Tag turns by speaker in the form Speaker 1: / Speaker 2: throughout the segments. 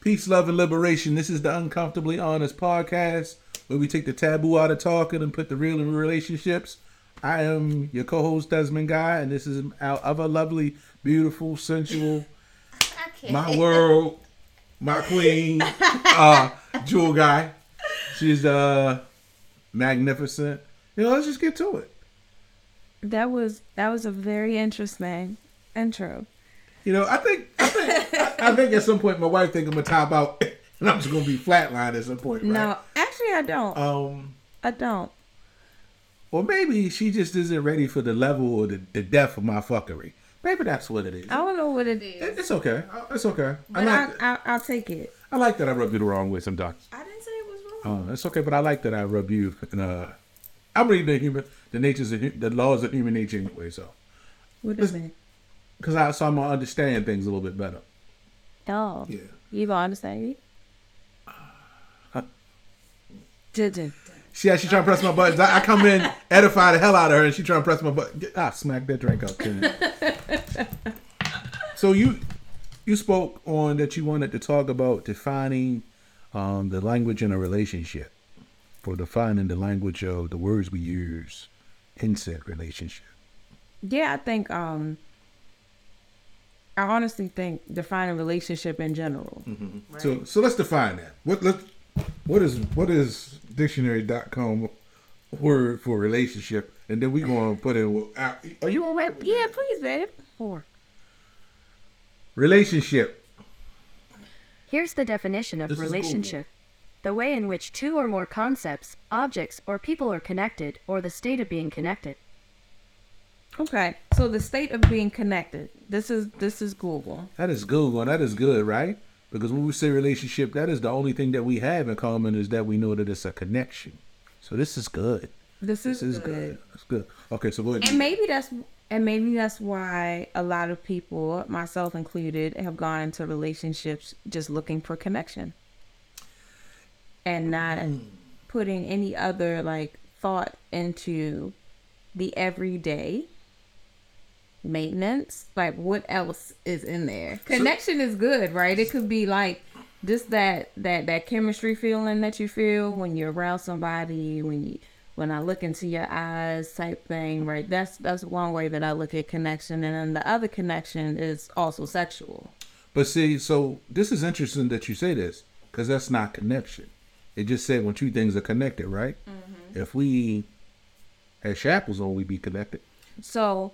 Speaker 1: Peace, love, and liberation. This is the Uncomfortably Honest podcast where we take the taboo out of talking and put the real in relationships. I am your co-host Desmond Guy, and this is our other lovely, beautiful, sensual, my world, my queen, uh, Jewel Guy. She's uh magnificent. You know, let's just get to it.
Speaker 2: That was that was a very interesting intro.
Speaker 1: You know, I think I think I, I think at some point my wife think I'm gonna top out and I'm just gonna be flatlined at some point. Right?
Speaker 2: No, actually, I don't.
Speaker 1: Um.
Speaker 2: I don't.
Speaker 1: Or maybe she just isn't ready for the level or the, the depth of my fuckery. Maybe that's what it is.
Speaker 2: I don't know what it is.
Speaker 1: It- It's okay. It's okay. I like,
Speaker 2: I, I, I'll take it.
Speaker 1: I like that I rubbed you the wrong way sometimes.
Speaker 2: I didn't say it was wrong.
Speaker 1: Uh, it's okay, but I like that I rub you. And, uh, I'm reading the human, the natures of the laws of human nature anyway. So,
Speaker 2: What is it?
Speaker 1: Because I so I'm gonna understand things a little bit better.
Speaker 2: Oh,
Speaker 1: Yeah.
Speaker 2: you gonna understand me? Didn't.
Speaker 1: She yeah, she trying to press my buttons. I, I come in, edify the hell out of her, and she trying to press my button. Ah, smack that drink up. So you you spoke on that you wanted to talk about defining um, the language in a relationship, for defining the language of the words we use in said relationship.
Speaker 2: Yeah, I think. Um, I honestly think defining relationship in general.
Speaker 1: So so let's define that. What let what is what is dictionary.com word for relationship, and then we gonna put in. uh, Are you all right?
Speaker 2: Yeah, please, babe. Or
Speaker 1: Relationship.
Speaker 3: Here's the definition of
Speaker 1: This is Google.
Speaker 3: relationship the way in which two or more concepts, objects, or people are connected, or the state of being connected.
Speaker 2: Okay, so the state of being connected. This is this is Google.
Speaker 1: That is Google, Well, that is good, right? Because when we say relationship, that is the only thing that we have in common is that we know that it's a connection. So this is good.
Speaker 2: This is,
Speaker 1: This is
Speaker 2: good.
Speaker 1: good. That's good. Okay, so go ahead.
Speaker 2: And maybe that's and maybe that's why a lot of people, myself included, have gone into relationships just looking for connection. And not putting any other like thought into the everyday maintenance. Like what else is in there? Connection is good, right? It could be like just that that that chemistry feeling that you feel when you're around somebody when you when I look into your eyes type thing, right? That's that's one way that I look at connection, and then the other connection is also sexual.
Speaker 1: But see, so this is interesting that you say this because that's not connection. It just said when two things are connected, right? Mm-hmm. If we had shackles on, we'd be connected.
Speaker 2: So,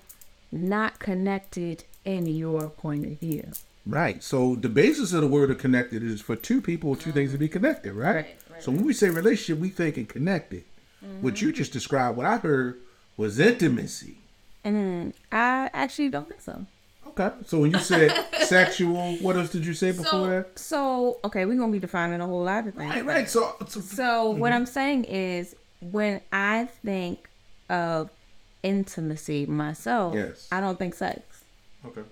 Speaker 2: not connected in your point of view.
Speaker 1: Right. So the basis of the word of connected is for two people or two things to be connected, right?
Speaker 2: Right, right,
Speaker 1: so when we say relationship, we thinking connected. Mm-hmm. What you just described, what I heard was intimacy.
Speaker 2: And I actually don't think so.
Speaker 1: Okay. So when you said sexual, what else did you say before
Speaker 2: So,
Speaker 1: that?
Speaker 2: so okay, we're gonna be defining a whole lot of things.
Speaker 1: Right, right. So, so
Speaker 2: So what mm-hmm. I'm saying is when I think of intimacy myself,
Speaker 1: Yes.
Speaker 2: I don't think sex.
Speaker 1: okay.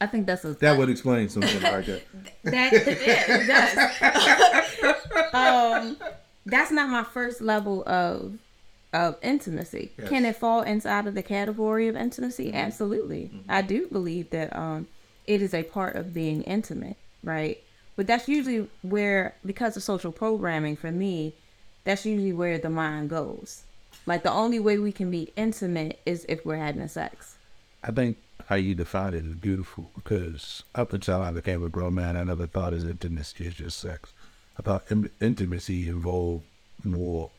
Speaker 2: I think that's a
Speaker 1: That would explain something like that.
Speaker 2: that it does. um, that's not my first level of of intimacy.
Speaker 1: Yes.
Speaker 2: Can it fall inside of the category of intimacy? Absolutely. I do believe that um it is a part of being intimate, right? But that's usually where because of social programming for me, that's usually where the mind goes. Like the only way we can be intimate is if we're having sex.
Speaker 1: I think how you define it is beautiful because up until I became a grown man, I never thought as intimacy is just sex. I thought in- intimacy involved more.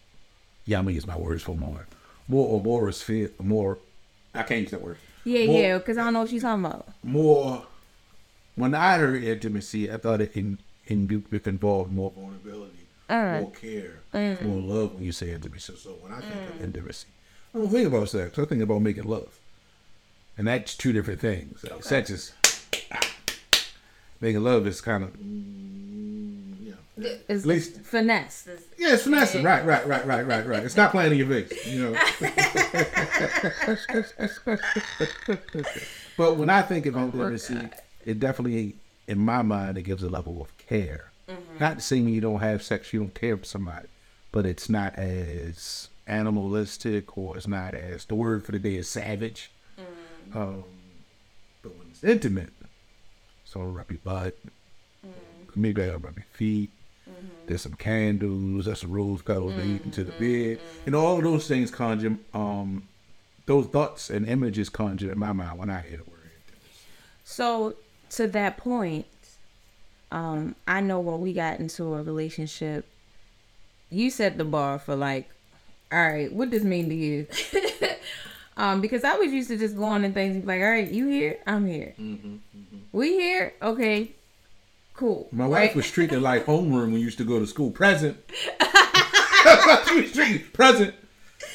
Speaker 1: Yeah, I'm gonna use my words for more, more or more is fear, more. I can't use that word.
Speaker 2: Yeah,
Speaker 1: More-
Speaker 2: yeah, because I don't know what she's talking about.
Speaker 1: More. When I heard intimacy, I thought it in in it involved more vulnerability,
Speaker 2: Alright.
Speaker 1: more care, more love. When you say intimacy, so when I think of intimacy, I don't think about sex. I think about making love, and that's two different things. Like, Sex is making love is kind of yeah.
Speaker 2: It's
Speaker 1: At least-
Speaker 2: finesse.
Speaker 1: Yeah, it's finessing. Right, right, right, right, right, right. It's not playing in your face, you know. but when I think of intimacy, it definitely, in my mind, it gives a level of care. Mm-hmm. Not saying you don't have sex, you don't care for somebody, but it's not as animalistic or it's not as the word for the day is savage. Mm-hmm. Um, but when it's intimate, so rub your butt, mm-hmm. maybe I rub my feet. There's some candles. There's some rose petals leading into the bed. And all of those things conjure, um, those thoughts and images conjure in my mind when I hear the word.
Speaker 2: So to that point, um, I know when we got into a relationship, you set the bar for like, all right, what does this mean to you? um, because I was used to just going and things like, all right, you here? I'm here. We here? Okay, cool.
Speaker 1: My wife was treated like homeroom when we used to go to school. Present. she was treated present.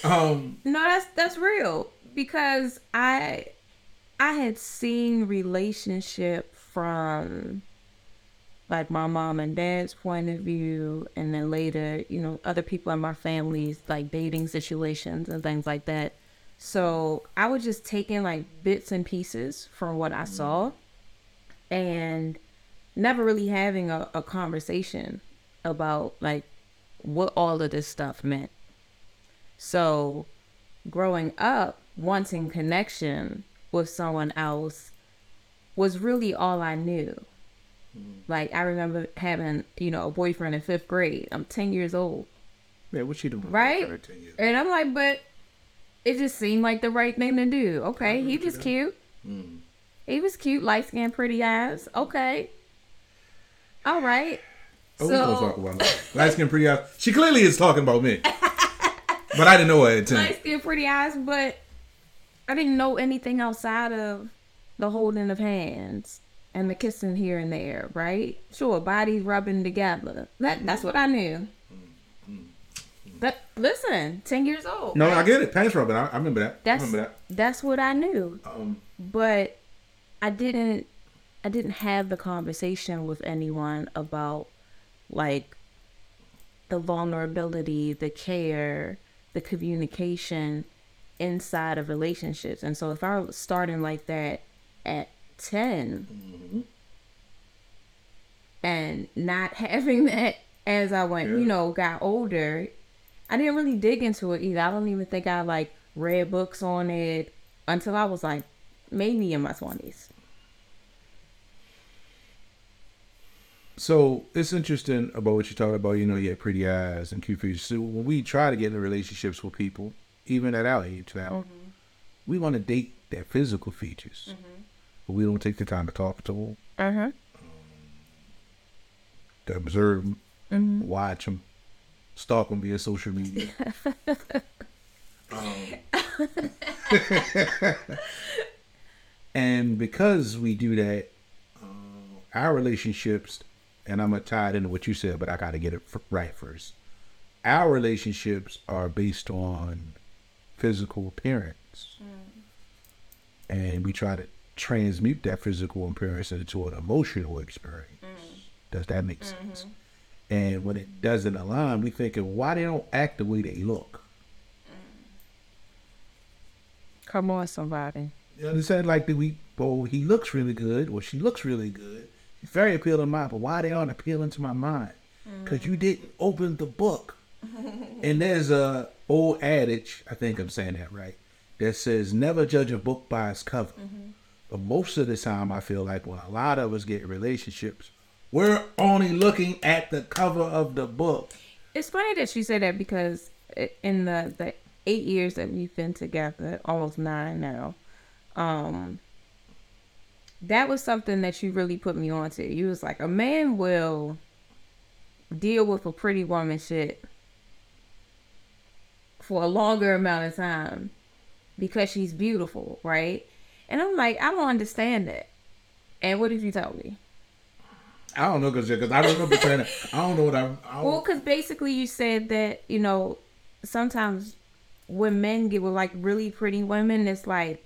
Speaker 1: Um,
Speaker 2: No, that's that's real because I I had seen relationship from like my mom and dad's point of view and then later, you know, other people in my family's like dating situations and things like that. So, I was just taking like bits and pieces from what I saw and never really having a, a conversation about like what all of this stuff meant. So, growing up, wanting connection with someone else was really all I knew. Mm-hmm. Like, I remember having, you know, a boyfriend in fifth grade. I'm 10 years old,
Speaker 1: yeah, what she doing?
Speaker 2: right?
Speaker 1: 10 years.
Speaker 2: And I'm like, but it just seemed like the right thing to do. Okay, mm. he was cute. He was cute, light skin, pretty eyes. Okay. All right.
Speaker 1: Oh,
Speaker 2: So-
Speaker 1: talk about that. Light skin, pretty eyes. She clearly is talking about me. but I didn't know her at 10.
Speaker 2: light skin, pretty eyes, but I didn't know anything outside of the holding of hands and the kissing here and there, right? Sure, bodies rubbing together. That that's what I knew. But listen, ten years old.
Speaker 1: No, I get it. Pants rubbing. I, I remember that.
Speaker 2: That's
Speaker 1: I remember that.
Speaker 2: that's what I knew.
Speaker 1: Um,
Speaker 2: But I didn't I didn't have the conversation with anyone about like the vulnerability, the care, the communication inside of relationships. And so if I was starting like that at 10 mm-hmm. and not having that as I went,
Speaker 1: Yeah.
Speaker 2: you know, got older, I didn't really dig into it either. I don't even think I like read books on it until I was like maybe in my 20s.
Speaker 1: So it's interesting about what you talked about. You know, you have pretty eyes and cute features. So when we try to get into relationships with people, even at our age now, mm-hmm. we want to date their physical features, mm-hmm. But we don't take the time to talk to them,
Speaker 2: Uh-huh.
Speaker 1: to observe them, watch them, stalk them via social media. Um, and because we do that, our relationships, and I'm gonna tie it into what you said, but I got to get it f- right first. Our relationships are based on physical appearance, and we try to transmute that physical appearance into an emotional experience. Mm. Does that make mm-hmm. sense? And when it doesn't align, we thinking why they don't act the way they look. Mm.
Speaker 2: Come on, somebody.
Speaker 1: You understand? Like, do we? Well, he looks really good, or she looks really good. He's very appealing to my but why they aren't appealing to my mind? Mm. Because you didn't open the book. and there's a old adage, I think I'm saying that right, that says never judge a book by its cover. Mm-hmm. But most of the time, I feel like when a lot of us get relationships, we're only looking at the cover of the book.
Speaker 2: It's funny that you say that because in the the eight years that we've been together, almost nine now, um, that was something that you really put me onto. You was like, a man will deal with a pretty woman shit for a longer amount of time because she's beautiful, right? And I'm like, I don't understand that. And what did you tell me?
Speaker 1: I don't know because because I don't remember saying that. I don't know what I. I
Speaker 2: Well, because basically you said that you know sometimes when men get with like really pretty women, it's like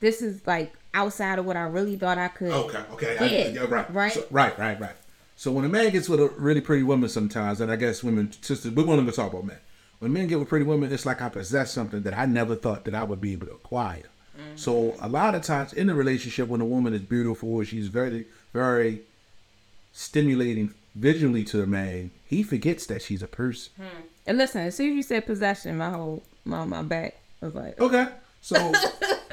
Speaker 2: this is like outside of what I really thought I could.
Speaker 1: Okay, okay, I,
Speaker 2: Yeah,
Speaker 1: yeah, right,
Speaker 2: right.
Speaker 1: so, right, right, right. So when a man gets with a really pretty woman, sometimes, and I guess women, sisters, we're going to talk about men. When men get with pretty women, it's like I possess something that I never thought that I would be able to acquire. Mm-hmm. So a lot of times in a relationship, when a woman is beautiful, she's very, very stimulating visually to the man, he forgets that she's a person. Hmm.
Speaker 2: And listen, as soon as you said possession, my whole my my back was like,
Speaker 1: Okay, so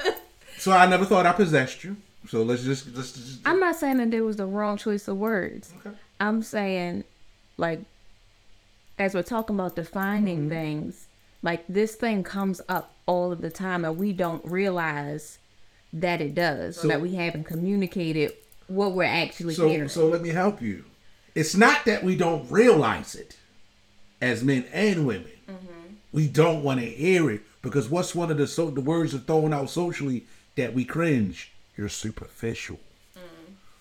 Speaker 1: so I never thought I possessed you. So let's just let's just
Speaker 2: I'm not saying that it was the wrong choice of words.
Speaker 1: Okay.
Speaker 2: I'm saying, like, as we're talking about defining mm-hmm. things, like this thing comes up all of the time, and we don't realize that it does,
Speaker 1: So-
Speaker 2: that we haven't communicated what we're actually
Speaker 1: So,
Speaker 2: hearing.
Speaker 1: so let me help you. It's not that we don't realize it as men and women. Mm-hmm. We don't want to hear it because what's one of the so the words are thrown out socially that we cringe? You're superficial. Mm.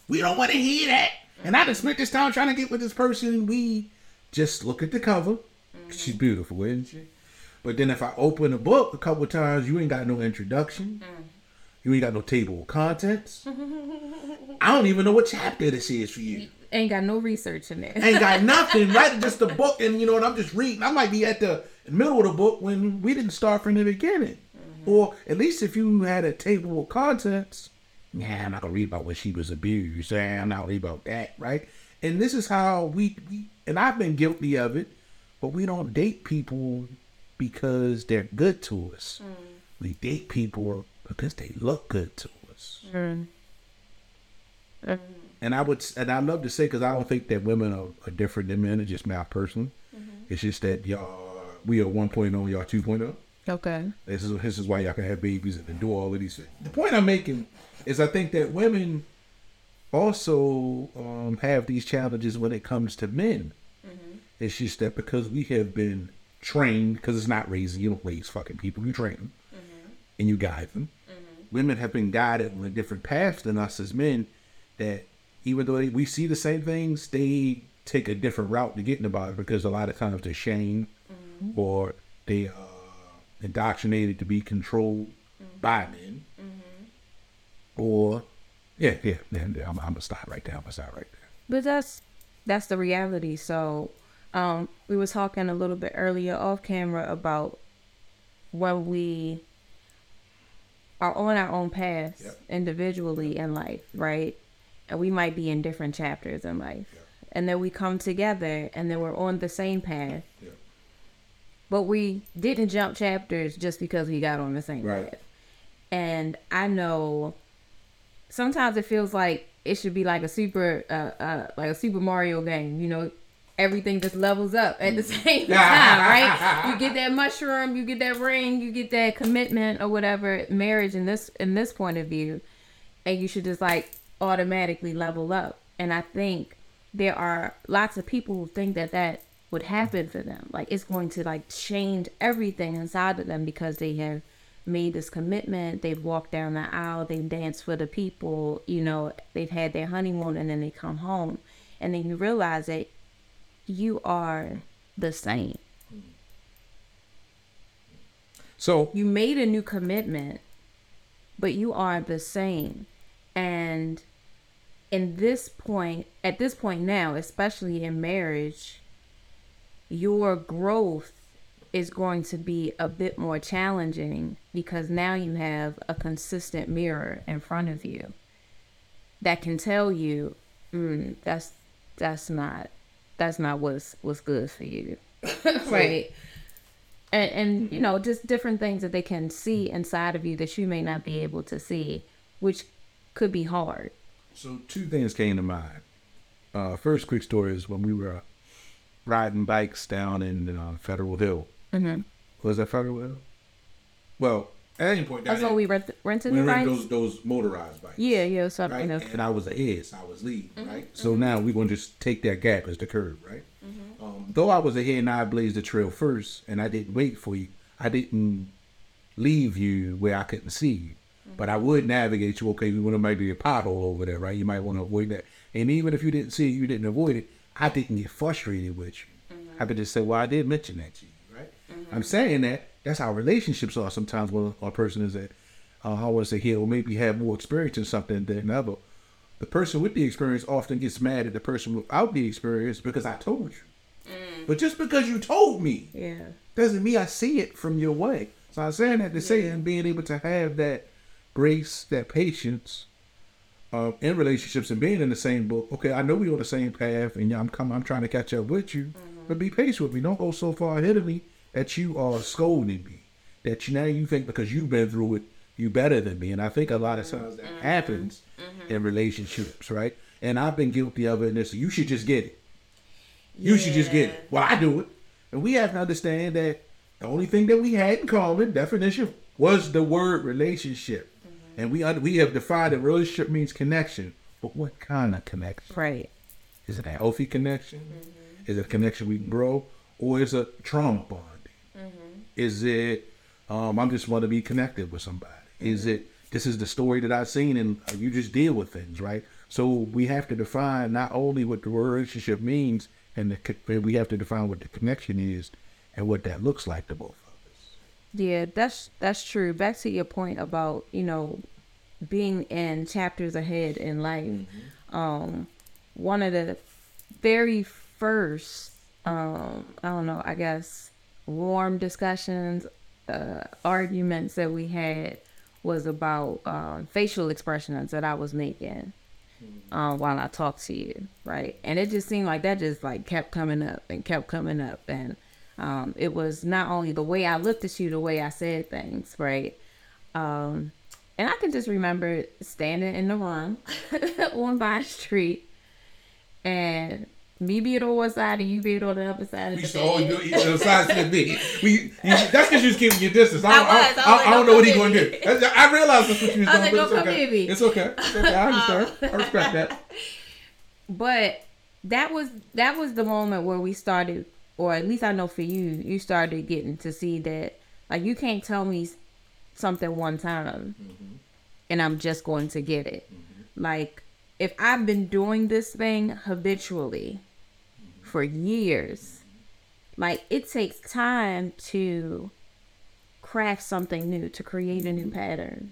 Speaker 1: We don't want to hear that. And I just spent this time trying to get with this person. We just look at the cover. She's mm-hmm. beautiful, isn't she? But then if I open a book a couple times, you ain't got no introduction. Mm. You ain't got no table of contents. I don't even know what chapter this is for you.
Speaker 2: Ain't got no research in there.
Speaker 1: Ain't got nothing, right? Just a book, and you know, and I'm just reading. I might be at the middle of the book when we didn't start from the beginning, mm-hmm. or at least if you had a table of contents. Yeah, I'm not gonna read about when she was abused. I'm not read about that, right? And this is how we, we and I've been guilty of it, but we don't date people because they're good to us. Mm. We date people because they look good to us. Mm. Mm. And I would, and I love to say, because I don't think that women are, are different than men. It's just my person. Mm-hmm. It's just that y'all, we are 1.0, y'all 2.0.
Speaker 2: Okay.
Speaker 1: This is this is why y'all can have babies and do all of these things. The point I'm making is I think that women also um, have these challenges when it comes to men. Mm-hmm. It's just that because we have been trained, because it's not raising, you don't raise fucking people, you train them mm-hmm. and you guide them. Mm-hmm. Women have been guided on a different path than us as men. That even though they, we see the same things, they take a different route to getting about it because a lot of times they're shamed mm-hmm. or they are indoctrinated to be controlled by men. Or, yeah, yeah, yeah, yeah, I'm, I'm gonna stop right there. I'm gonna stop right there.
Speaker 2: But that's that's the reality. So, um, we were talking a little bit earlier off camera about when we are on our own paths
Speaker 1: Yep.
Speaker 2: individually in life, right? And we might be in different chapters in life. And then we come together and then we're on the same path.
Speaker 1: Yeah.
Speaker 2: But we didn't jump chapters just because we got on the same
Speaker 1: Right.
Speaker 2: path. And I know sometimes it feels like it should be like a super uh, uh like a Super Mario game, you know, everything just levels up at the mm-hmm. same time, right? You get that mushroom, you get that ring, you get that commitment or whatever, marriage in this in this point of view, and you should just like automatically level up. And I think there are lots of people who think that that would happen for them. Like it's going to like change everything inside of them because they have made this commitment. They've walked down the aisle. They've danced for the people. You know, they've had their honeymoon and then they come home. And then you realize that you are the same.
Speaker 1: So,
Speaker 2: You made a new commitment, but you are the same. And in this point, at this point now, especially in marriage, your growth is going to be a bit more challenging because now you have a consistent mirror in front of you that can tell you mm, that's that's not that's not what's what's good for you right and, and you know just different things that they can see inside of you that you may not be able to see which could be hard
Speaker 1: So two things came to mind. Uh, first, quick story is when we were uh, riding bikes down in uh, Federal Hill.
Speaker 2: mm-hmm.
Speaker 1: Was that Federal Hill? Well, at any point,
Speaker 2: that's why we rent, rented
Speaker 1: we
Speaker 2: the
Speaker 1: rented
Speaker 2: bikes
Speaker 1: those those motorized bikes.
Speaker 2: yeah yeah so
Speaker 1: Right,
Speaker 2: you know
Speaker 1: and I was ahead, so I was leading, mm-hmm. right? So mm-hmm. now we're gonna just take that gap as the curve, right? Mm-hmm. Um, though I was ahead and I blazed the trail first, and I didn't wait for you. I didn't leave you where I couldn't see you, but I would navigate you. Okay, you want to might be a pothole over there, right? You might want to avoid that. And even if you didn't see it, you didn't avoid it. I didn't get frustrated with you. I could just say, "Well, I did mention that to you, right?" I'm saying that that's how relationships are. Sometimes when a person is at, uh, I want to say here, or maybe have more experience in something than another. The person with the experience often gets mad at the person without the experience because I told you. But just because you told me
Speaker 2: yeah
Speaker 1: doesn't mean I see it from your way. So I'm saying that to say and being able to have that grace, that patience, uh, in relationships and being in the same book. Okay, I know we're on the same path, and I'm coming. I'm trying to catch up with you, but be patient with me. Don't go so far ahead of me that you are scolding me. That you now you think because you've been through it, you better than me. And I think a lot of times that mm-hmm. happens mm-hmm. in relationships, right? and I've been guilty of it. And this, you should just get it. You should just get it. Well, I do it, and we have to understand that the only thing that we had in common definition was the word relationship, mm-hmm. and we un- we have defined that relationship means connection. But what kind of connection?
Speaker 2: Right.
Speaker 1: Is it a healthy connection? Is it a connection we can grow, or is it a trauma bonding? Is it um, I'm just want to be connected with somebody? Is it this is the story that I've seen and you just deal with things, right? So we have to define not only what the relationship means, and the, we have to define what the connection is and what that looks like to both of us.
Speaker 2: Yeah, that's that's true. Back to your point about you know being in chapters ahead in life. Um, one of the very first, um, I don't know, I guess, warm discussions, uh, arguments that we had was about um, facial expressions that I was making um, while I talked to you, right? And it just seemed like that just like kept coming up and kept coming up, and um, it was not only the way I looked at you, the way I said things, right? Um, and I can just remember standing in the room on Vine Street, and me being on one side and you being on the other side of
Speaker 1: We
Speaker 2: the
Speaker 1: used to always
Speaker 2: bed.
Speaker 1: do each other's sides to the big. We you, that's because you was keeping your distance. I don't,
Speaker 2: I was.
Speaker 1: I,
Speaker 2: I was
Speaker 1: I, don't know what he
Speaker 2: come
Speaker 1: going to do. I realized that's what you was
Speaker 2: I was
Speaker 1: doing.
Speaker 2: like, don't come
Speaker 1: okay.
Speaker 2: me.
Speaker 1: It's okay. It's okay. I understand. Um, I respect that.
Speaker 2: but that was that was the moment where we started or at least i know for you you started getting to see that like you can't tell me something one time mm-hmm. and i'm just going to get it mm-hmm. like if i've been doing this thing habitually for years like it takes time to craft something new to create a new pattern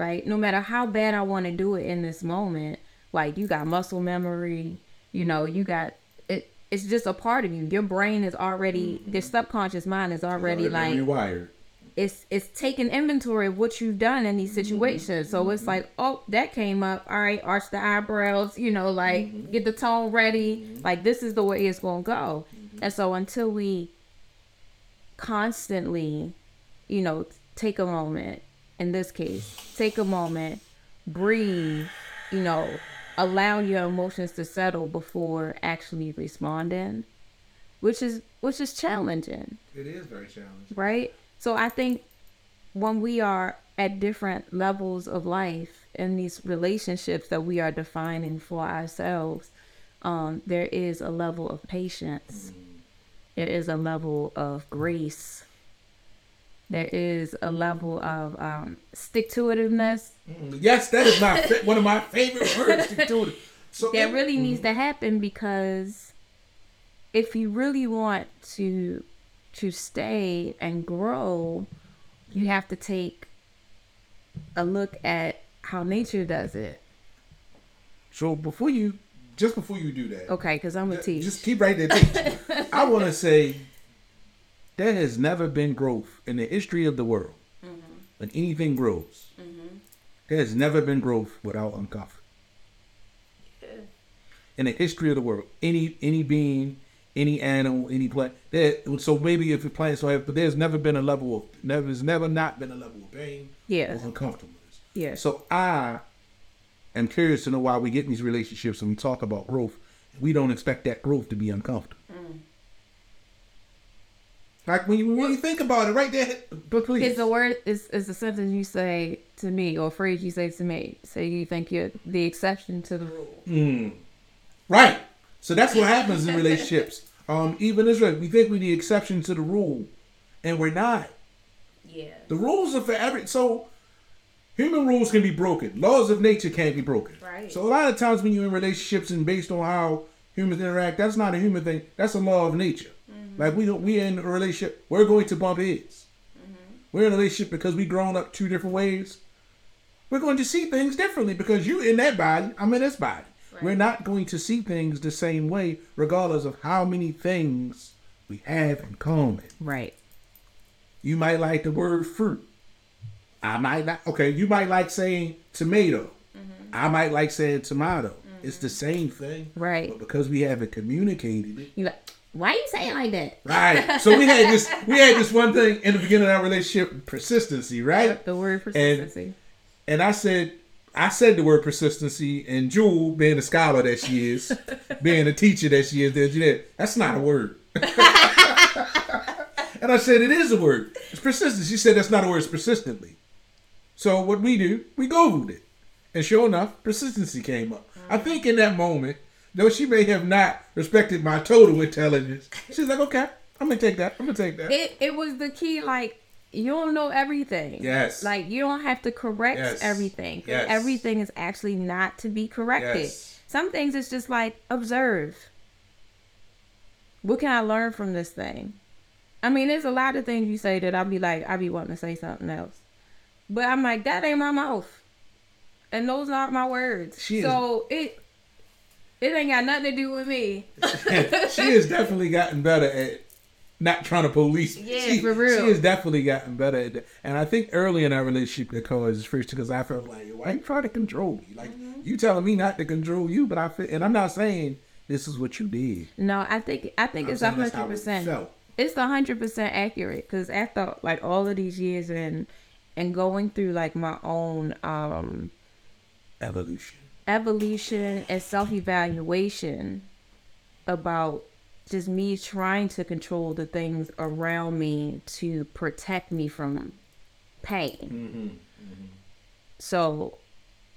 Speaker 2: right? No matter how bad I want to do it in this moment, like you got muscle memory, you know, you got it. It's just a part of you. Your brain is already, your subconscious mind is already like
Speaker 1: rewired.
Speaker 2: It's it's taking inventory of what you've done in these mm-hmm. situations. So it's like, mm-hmm. oh, that came up. All right, arch the eyebrows, you know, like mm-hmm. get the tone ready. Like this is the way it's gonna go. And so until we constantly, you know, take a moment, in this case, take a moment, breathe, you know, allow your emotions to settle before actually responding, which is which is challenging
Speaker 1: It is very challenging.
Speaker 2: right? So I think when we are at different levels of life in these relationships that we are defining for ourselves, um, there is a level of patience. There is a level of grace. There is a level of um, stick to itiveness
Speaker 1: Yes, that is my fa- one of my favorite words to it. So
Speaker 2: that really needs to happen because if you really want to to stay and grow you have to take a look at how nature does it.
Speaker 1: So before you, just before you do that,
Speaker 2: okay because i'm gonna teach.
Speaker 1: just keep right there. I want to say there has never been growth in the history of the world. Mm-hmm. When anything grows, mm-hmm. there has never been growth without uncomfort. In the history of the world, any any being, any animal, any plant. There, so maybe if you're playing, so have, but there's never been a level of never. There's never not been a level of pain
Speaker 2: Yeah.
Speaker 1: or uncomfortableness.
Speaker 2: Yeah.
Speaker 1: So I am curious to know why we get in these relationships and we talk about growth. We don't expect that growth to be uncomfortable. Mm. Like when you when you think about it, right there. But please,
Speaker 2: it's a word is is a sentence you say to me or a phrase you say to me so you think you're the exception to the rule mm.
Speaker 1: right. So that's what happens in relationships. Um, even Israel, we think we're the exception to the rule, and we're not.
Speaker 2: yeah
Speaker 1: The rules are for every. So human rules can be broken. Laws of nature can't be broken.
Speaker 2: Right.
Speaker 1: So a lot of times when you're in relationships and based on how humans interact, that's not a human thing. That's a law of nature. Like we don't, we in a relationship, we're going to bump heads. We're in a relationship because we've grown up two different ways. We're going to see things differently because you in that body, I'm in this body. We're not going to see things the same way, regardless of how many things we have in common.
Speaker 2: right
Speaker 1: You might like the word fruit. I might not. Okay, you might like saying tomato. Mm-hmm. I might like saying tomato. Mm-hmm. It's the same thing.
Speaker 2: Right.
Speaker 1: But because we haven't communicated it.
Speaker 2: you like why are you saying like that
Speaker 1: Right. So we had this we had this one thing in the beginning of our relationship, persistency, right?
Speaker 2: the word persistency
Speaker 1: And I said, I said the word persistency, and Jewel, being a scholar that she is, being a teacher that she is, that- that- that's not a word. and I said it is a word. It's persistent. She said that's not a word. It's persistently. So what we do, we googled it, and sure enough, persistency came up. I mm-hmm. think in that moment, though she may have not respected my total intelligence, she's like, okay, I'm gonna take that. I'm gonna take that.
Speaker 2: It it was the key. Like you don't know everything.
Speaker 1: Yes.
Speaker 2: Like you don't have to correct
Speaker 1: Yes.
Speaker 2: everything.
Speaker 1: Yes.
Speaker 2: Everything is actually not to be corrected.
Speaker 1: Yes.
Speaker 2: Some things it's just like observe. What can I learn from this thing? I mean, there's a lot of things you say that I'll be like, I'll be wanting to say something else. But I'm like, that ain't my mouth. And those aren't my words.
Speaker 1: She is-
Speaker 2: so it it ain't got nothing to do with me.
Speaker 1: she has definitely gotten better at not trying to police.
Speaker 2: Yeah,
Speaker 1: she,
Speaker 2: for real.
Speaker 1: She has definitely gotten better at that. And I think early in our relationship, Nicole is first because I felt like, why you trying to control me? Like
Speaker 2: Mm-hmm.
Speaker 1: you telling me not to control you, but I feel, and I'm not saying this is what you did.
Speaker 2: No, I think I think
Speaker 1: I'm
Speaker 2: it's a
Speaker 1: saying that's how
Speaker 2: hundred percent. It's a hundred percent accurate because after like all of these years and and going through like my own um
Speaker 1: Evolution.
Speaker 2: evolution and self evaluation about just me trying to control the things around me to protect me from pain. Mm-hmm. Mm-hmm. So,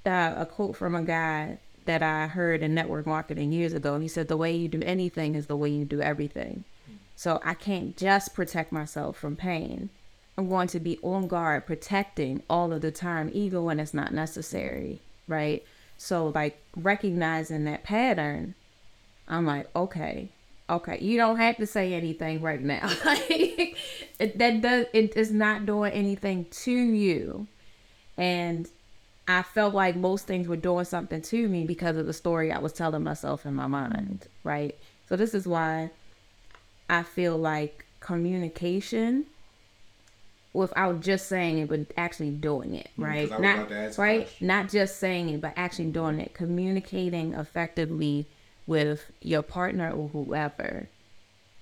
Speaker 2: uh, a quote from a guy that I heard in network marketing years ago. He said, The way you do anything is the way you do everything. Mm-hmm. So, I can't just protect myself from pain. I'm going to be on guard, protecting all of the time, even when it's not necessary, right? So, like recognizing that pattern, I'm like, okay, okay, you don't have to say anything right now. Like, that does it is not doing anything to you, and I felt like most things were doing something to me because of the story I was telling myself in my mind, right? So this is why I feel like communication without just saying it but actually doing it mm,
Speaker 1: right? I was
Speaker 2: not
Speaker 1: about to ask a
Speaker 2: right? not just saying it but actually doing it. Communicating effectively with your partner or whoever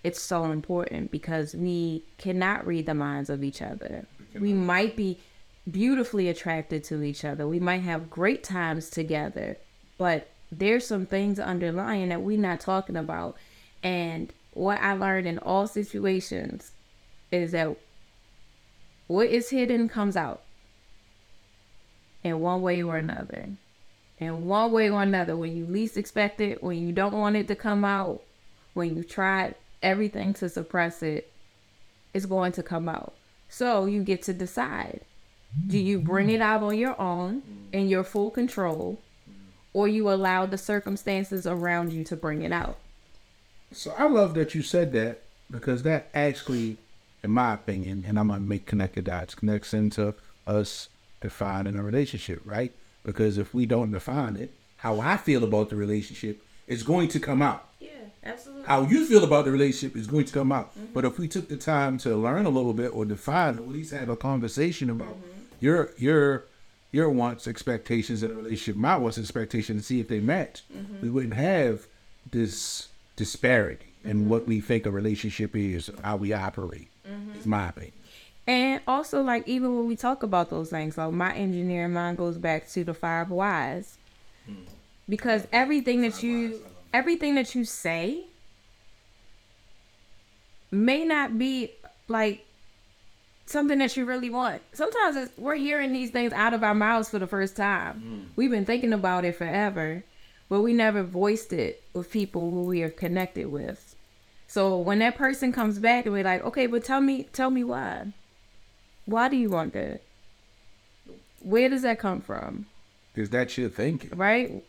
Speaker 2: it's so important because we cannot read the minds of each other. We might be beautifully attracted to each other. We might have great times together but there's some things underlying that we're not talking about. And what i learned in all situations is that what is hidden comes out in one way or another. In one way or another, when you least expect it, when you don't want it to come out, when you tried everything to suppress it, it's going to come out. So you get to decide. Do you bring it out on your own in your full control, or you allow the circumstances around you to bring it out?
Speaker 1: So I love that you said that because that actually, in my opinion, and I'm gonna make connected dots, connects into us defining a relationship, right? Because if we don't define it, how I feel about the relationship is going to come out.
Speaker 2: Yeah, absolutely.
Speaker 1: How you feel about the relationship is going to come out. Mm-hmm. But if we took the time to learn a little bit or define, or at least have a conversation about mm-hmm. your your your wants, expectations in a relationship, my wants, expectations, and see if they match, mm-hmm. we wouldn't have this disparity in what we think a relationship is, how we operate. Is my opinion.
Speaker 2: And also, like, even when we talk about those things, like my engineering mind goes back to the five whys. Because everything that you everything that you say may not be like something that you really want. Sometimes it's, we're hearing these things out of our mouths for the first time. We've been thinking about it forever, but we never voiced it with people who we are connected with. So when that person comes back and we're like, okay, but tell me, tell me why. Why do you want that? Where does that come from?
Speaker 1: Is that your thinking?
Speaker 2: Right?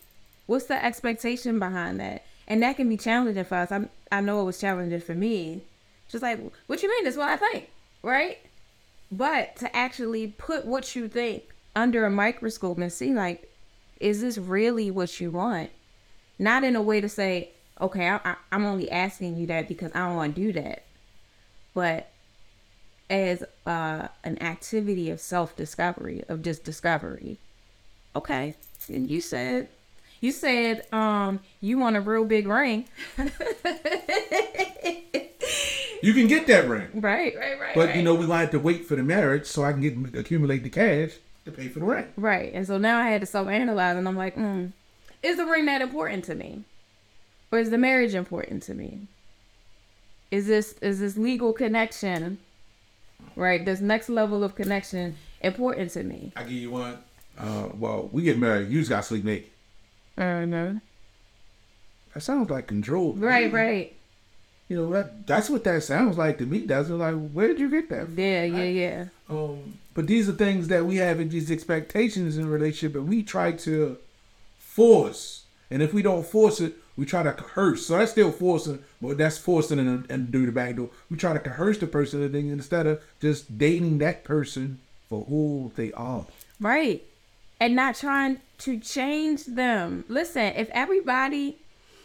Speaker 2: What's the expectation behind that? And that can be challenging for us. I I know it was challenging for me. Just like, what you mean? That's what I think, right? But to actually put what you think under a microscope and see, like, is this really what you want? Not in a way to say, okay, I, I, I'm only asking you that because I don't want to do that, but as uh, an activity of self discovery, of just discovery. Okay, and you said, you said, um, you want a real big ring,
Speaker 1: You can get that ring.
Speaker 2: right? Right? Right?
Speaker 1: But
Speaker 2: right.
Speaker 1: you know, we wanted to wait for the marriage so I can get accumulate the cash. to pay for the ring.
Speaker 2: Right. And so now I had to self analyze and I'm like, mm, is the ring that important to me? Or is the marriage important to me? Is this is this legal connection, right? This next level of connection important to me?
Speaker 1: I give you one. Uh, well, we get married. You just got to sleep naked.
Speaker 2: Uh, no.
Speaker 1: That sounds like control.
Speaker 2: Right, right.
Speaker 1: You know that that's what that sounds like to me. That's like where did you get that? From?
Speaker 2: Yeah, yeah, yeah.
Speaker 1: Um, but these are things that we have in these expectations in a relationship, and we try to force. And if we don't force it, we try to coerce. So that's still forcing, but that's forcing and, and do the back door. We try to coerce the person instead of just dating that person for who they are.
Speaker 2: Right. And not trying to change them. Listen, if everybody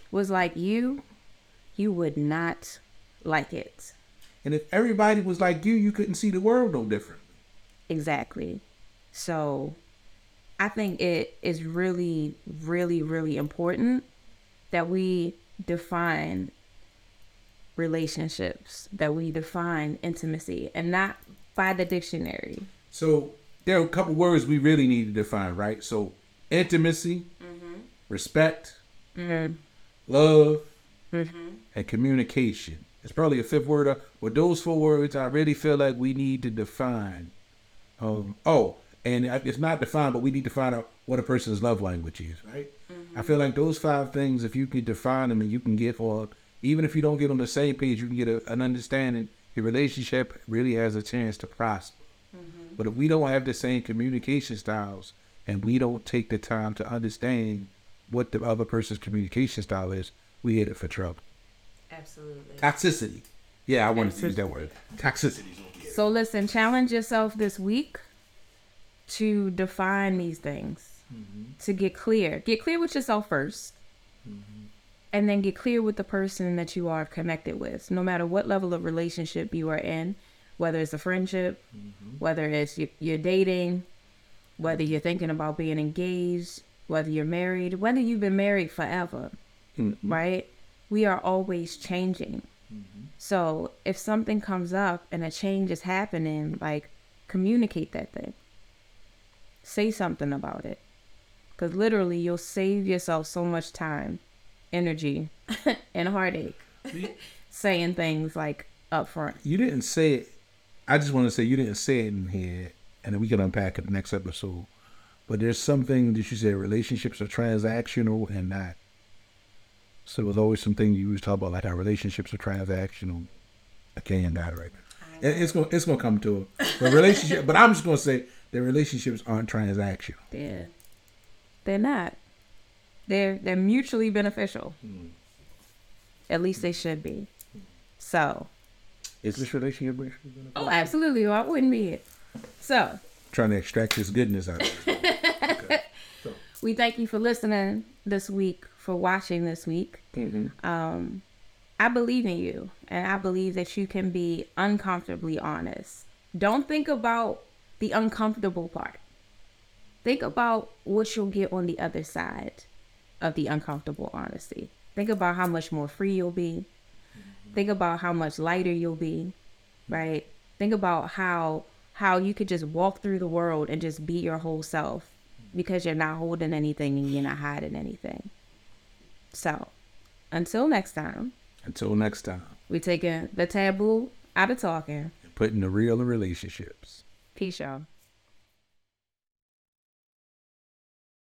Speaker 2: was like you, you would not like it.
Speaker 1: And if everybody was like you, you couldn't see the world no different.
Speaker 2: Exactly. So I think it is really, really, really important that we define relationships, that we define intimacy, and not by the dictionary.
Speaker 1: So there are a couple words we really need to define, right? So intimacy, respect, love, and communication. It's probably a fifth word, uh, but those four words I really feel like we need to define. Um, oh, and it's not defined, but we need to find out what a person's love language is, right? I feel like those five things, if you can define them and you can get, or even if you don't get on the same page, you can get a, an understanding. Your relationship really has a chance to prosper. Mm-hmm. But if we don't have the same communication styles and we don't take the time to understand what the other person's communication style is, we hit it for trouble.
Speaker 2: Absolutely.
Speaker 1: Toxicity. Yeah, I wanted to use that word. Toxicity.
Speaker 2: So listen, challenge yourself this week to define these things, Mm-hmm. to get clear. Get clear with yourself 1st mm-hmm. and then get clear with the person that you are connected with. No matter what level of relationship you are in, whether it's a friendship, mm-hmm. whether it's you- you're dating, whether you're thinking about being engaged, whether you're married, whether you've been married forever, right? We are always changing. So if something comes up and a change is happening, like communicate that thing. Say something about it. Because literally, you'll save yourself so much time, energy, and heartache saying things like up front.
Speaker 1: You didn't say it. I just want to say you didn't say it in here, and then we can unpack it the next episode. But there's something that you said relationships are transactional and not. So there was always something you was talk about, like our relationships are transactional. I can't die right now. It's gonna it's gonna come to it. But relationship. but I'm just gonna say the relationships aren't transactional.
Speaker 2: They're, they're not. They're they're mutually beneficial. At least they should be. So,
Speaker 1: Is this relationship mutually beneficial?
Speaker 2: oh, absolutely. Why wouldn't be it? So,
Speaker 1: trying to extract this goodness out of it?
Speaker 2: we thank you for listening this week, for watching this week. Um, I believe in you, and I believe that you can be uncomfortably honest. Don't think about the uncomfortable part. Think about what you'll get on the other side of the uncomfortable honesty. Think about how much more free you'll be. Think about how much lighter you'll be, right? Think about how how you could just walk through the world and just be your whole self because you're not holding anything and you're not hiding anything. So, until next time,
Speaker 1: Until next time,
Speaker 2: we taking the taboo out of talking.
Speaker 1: putting the real in relationships.
Speaker 2: Peace, y'all.